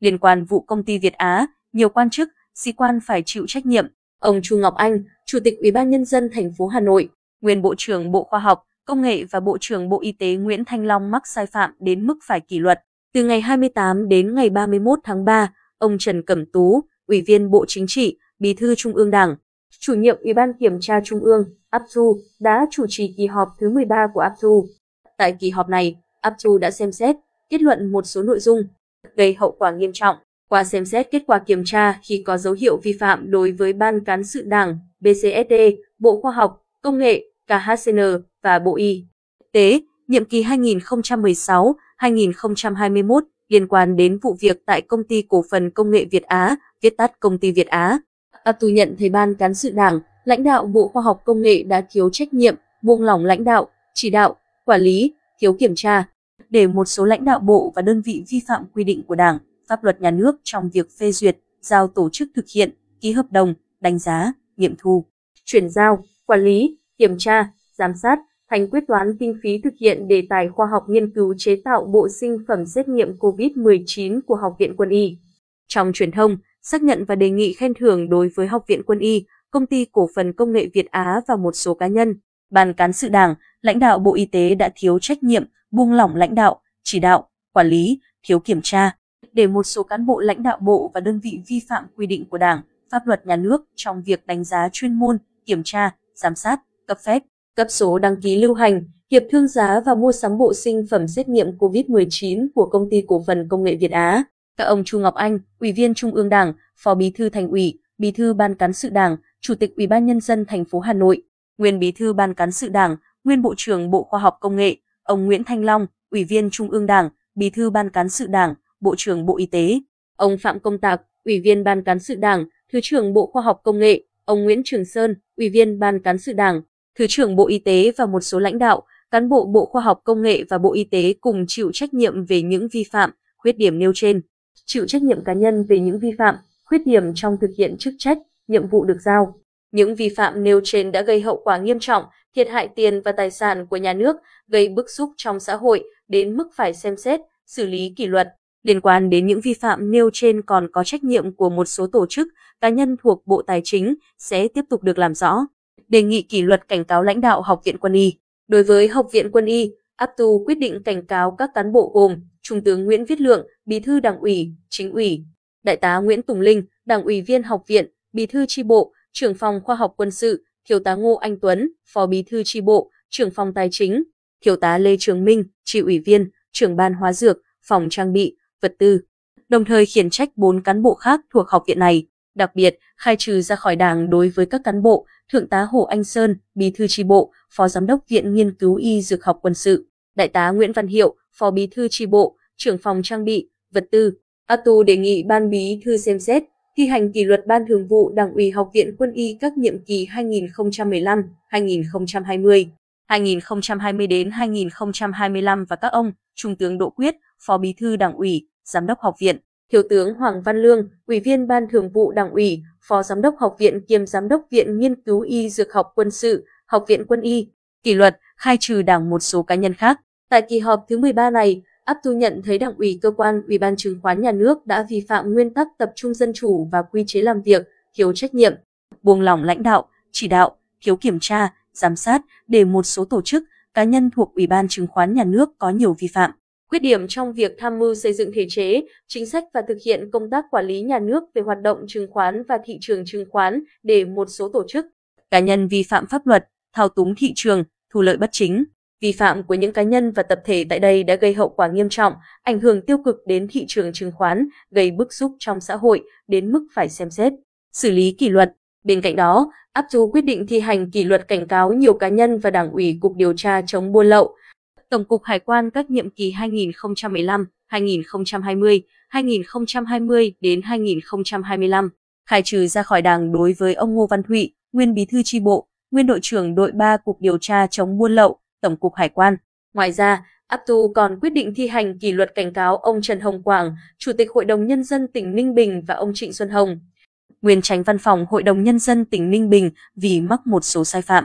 Liên quan vụ công ty Việt Á, nhiều quan chức, sĩ quan phải chịu trách nhiệm. Ông Chu Ngọc Anh, Chủ tịch Ủy ban nhân dân thành phố Hà Nội, nguyên Bộ trưởng Bộ Khoa học, Công nghệ và Bộ trưởng Bộ Y tế Nguyễn Thanh Long mắc sai phạm đến mức phải kỷ luật. Từ ngày 28 đến ngày 31 tháng 3, ông Trần Cẩm Tú, Ủy viên Bộ Chính trị, Bí thư Trung ương Đảng, chủ nhiệm Ủy ban Kiểm tra Trung ương, APSU, đã chủ trì kỳ họp thứ 13 của APSU. Tại kỳ họp này, APSU đã xem xét, kết luận một số nội dung gây hậu quả nghiêm trọng. Qua xem xét kết quả kiểm tra khi có dấu hiệu vi phạm đối với Ban Cán sự Đảng, BCSD, Bộ Khoa học, Công nghệ, KHCN và Bộ Y tế, nhiệm kỳ 2016-2021 liên quan đến vụ việc tại Công ty Cổ phần Công nghệ Việt Á, viết tắt Công ty Việt Á. À, APSU nhận thấy Ban Cán sự Đảng, lãnh đạo Bộ Khoa học Công nghệ đã thiếu trách nhiệm, buông lỏng lãnh đạo, chỉ đạo, quản lý, thiếu kiểm tra, để một số lãnh đạo bộ và đơn vị vi phạm quy định của Đảng, pháp luật nhà nước trong việc phê duyệt, giao tổ chức thực hiện, ký hợp đồng, đánh giá, nghiệm thu, chuyển giao, quản lý, kiểm tra, giám sát, thành quyết toán kinh phí thực hiện đề tài khoa học nghiên cứu chế tạo bộ sinh phẩm xét nghiệm COVID-19 của Học viện Quân y. Trong truyền thông, xác nhận và đề nghị khen thưởng đối với Học viện Quân y, Công ty Cổ phần Công nghệ Việt Á và một số cá nhân, Ban cán sự Đảng, lãnh đạo Bộ Y tế đã thiếu trách nhiệm, buông lỏng lãnh đạo, chỉ đạo, quản lý, thiếu kiểm tra, để một số cán bộ lãnh đạo bộ và đơn vị vi phạm quy định của Đảng, pháp luật nhà nước trong việc đánh giá chuyên môn, kiểm tra, giám sát, cấp phép, cấp số đăng ký lưu hành, hiệp thương giá và mua sắm bộ sinh phẩm xét nghiệm COVID-19 của Công ty Cổ phần Công nghệ Việt Á. Các ông Chu Ngọc Anh, Ủy viên Trung ương Đảng, Phó Bí thư Thành ủy, Bí thư Ban cán sự Đảng, Chủ tịch Ủy ban nhân dân thành phố Hà Nội, nguyên Bí thư Ban cán sự Đảng, nguyên Bộ trưởng Bộ Khoa học Công nghệ, ông Nguyễn Thanh Long, Ủy viên Trung ương Đảng, Bí thư Ban cán sự Đảng, Bộ trưởng Bộ Y tế, ông Phạm Công Tạc, Ủy viên Ban cán sự Đảng, Thứ trưởng Bộ Khoa học Công nghệ, ông Nguyễn Trường Sơn, Ủy viên Ban cán sự Đảng, Thứ trưởng Bộ Y tế và một số lãnh đạo, cán bộ Bộ Khoa học Công nghệ và Bộ Y tế cùng chịu trách nhiệm về những vi phạm, khuyết điểm nêu trên, chịu trách nhiệm cá nhân về những vi phạm, khuyết điểm trong thực hiện chức trách, nhiệm vụ được giao. Những vi phạm nêu trên đã gây hậu quả nghiêm trọng, thiệt hại tiền và tài sản của nhà nước, gây bức xúc trong xã hội đến mức phải xem xét, xử lý kỷ luật. Liên quan đến những vi phạm nêu trên còn có trách nhiệm của một số tổ chức, cá nhân thuộc Bộ Tài chính sẽ tiếp tục được làm rõ. Đề nghị kỷ luật cảnh cáo lãnh đạo Học viện Quân y. Đối với Học viện Quân y, APTU quyết định cảnh cáo các cán bộ gồm Trung tướng Nguyễn Viết Lượng, Bí thư Đảng ủy, Chính ủy, Đại tá Nguyễn Tùng Linh, Đảng ủy viên học viện, Bí thư tri bộ, trưởng phòng khoa học quân sự, Thiếu tá Ngô Anh Tuấn, Phó Bí thư tri bộ, trưởng phòng tài chính, Thiếu tá Lê Trường Minh, tri ủy viên, trưởng ban hóa dược, phòng trang bị, vật tư. Đồng thời khiển trách bốn cán bộ khác thuộc học viện này, đặc biệt khai trừ ra khỏi đảng đối với các cán bộ Thượng tá Hồ Anh Sơn, Bí thư tri bộ, Phó Giám đốc Viện Nghiên cứu Y Dược học Quân sự, Đại tá Nguyễn Văn Hiệu, Phó Bí thư tri bộ, trưởng phòng trang bị, vật tư. ATU đề nghị Ban Bí thư xem xét, thi hành kỷ luật Ban Thường vụ Đảng ủy Học viện Quân y các nhiệm kỳ 2015, 2020, 2020 đến 2025 và các ông Trung tướng Đỗ Quyết, Phó Bí thư Đảng ủy, Giám đốc Học viện, Thiếu tướng Hoàng Văn Lương, Ủy viên Ban Thường vụ Đảng ủy, Phó Giám đốc Học viện kiêm Giám đốc Viện Nghiên cứu Y Dược học Quân sự, Học viện Quân y, kỷ luật, khai trừ đảng một số cá nhân khác. Tại kỳ họp thứ 13 này, Abdu nhận thấy Đảng ủy cơ quan Ủy ban chứng khoán nhà nước đã vi phạm nguyên tắc tập trung dân chủ và quy chế làm việc, thiếu trách nhiệm, buông lỏng lãnh đạo, chỉ đạo, thiếu kiểm tra, giám sát để một số tổ chức, cá nhân thuộc Ủy ban chứng khoán nhà nước có nhiều vi phạm. Khuyết điểm trong việc tham mưu xây dựng thể chế, chính sách và thực hiện công tác quản lý nhà nước về hoạt động chứng khoán và thị trường chứng khoán để một số tổ chức, cá nhân vi phạm pháp luật, thao túng thị trường, thu lợi bất chính. Vi phạm của những cá nhân và tập thể tại đây đã gây hậu quả nghiêm trọng, ảnh hưởng tiêu cực đến thị trường chứng khoán, gây bức xúc trong xã hội đến mức phải xem xét, xử lý kỷ luật. Bên cạnh đó, áp dụng quyết định thi hành kỷ luật cảnh cáo nhiều cá nhân và Đảng ủy Cục Điều tra chống buôn lậu, Tổng cục Hải quan các nhiệm kỳ 2015, 2020, 2020 đến 2025, khai trừ ra khỏi Đảng đối với ông Ngô Văn Thụy, nguyên Bí thư tri bộ, nguyên đội trưởng đội 3 Cục Điều tra chống buôn lậu, Tổng cục Hải quan. Ngoài ra, Aptu còn quyết định thi hành kỷ luật cảnh cáo ông Trần Hồng Quảng, Chủ tịch Hội đồng Nhân dân tỉnh Ninh Bình và ông Trịnh Xuân Hồng, nguyên tránh văn phòng Hội đồng Nhân dân tỉnh Ninh Bình vì mắc một số sai phạm.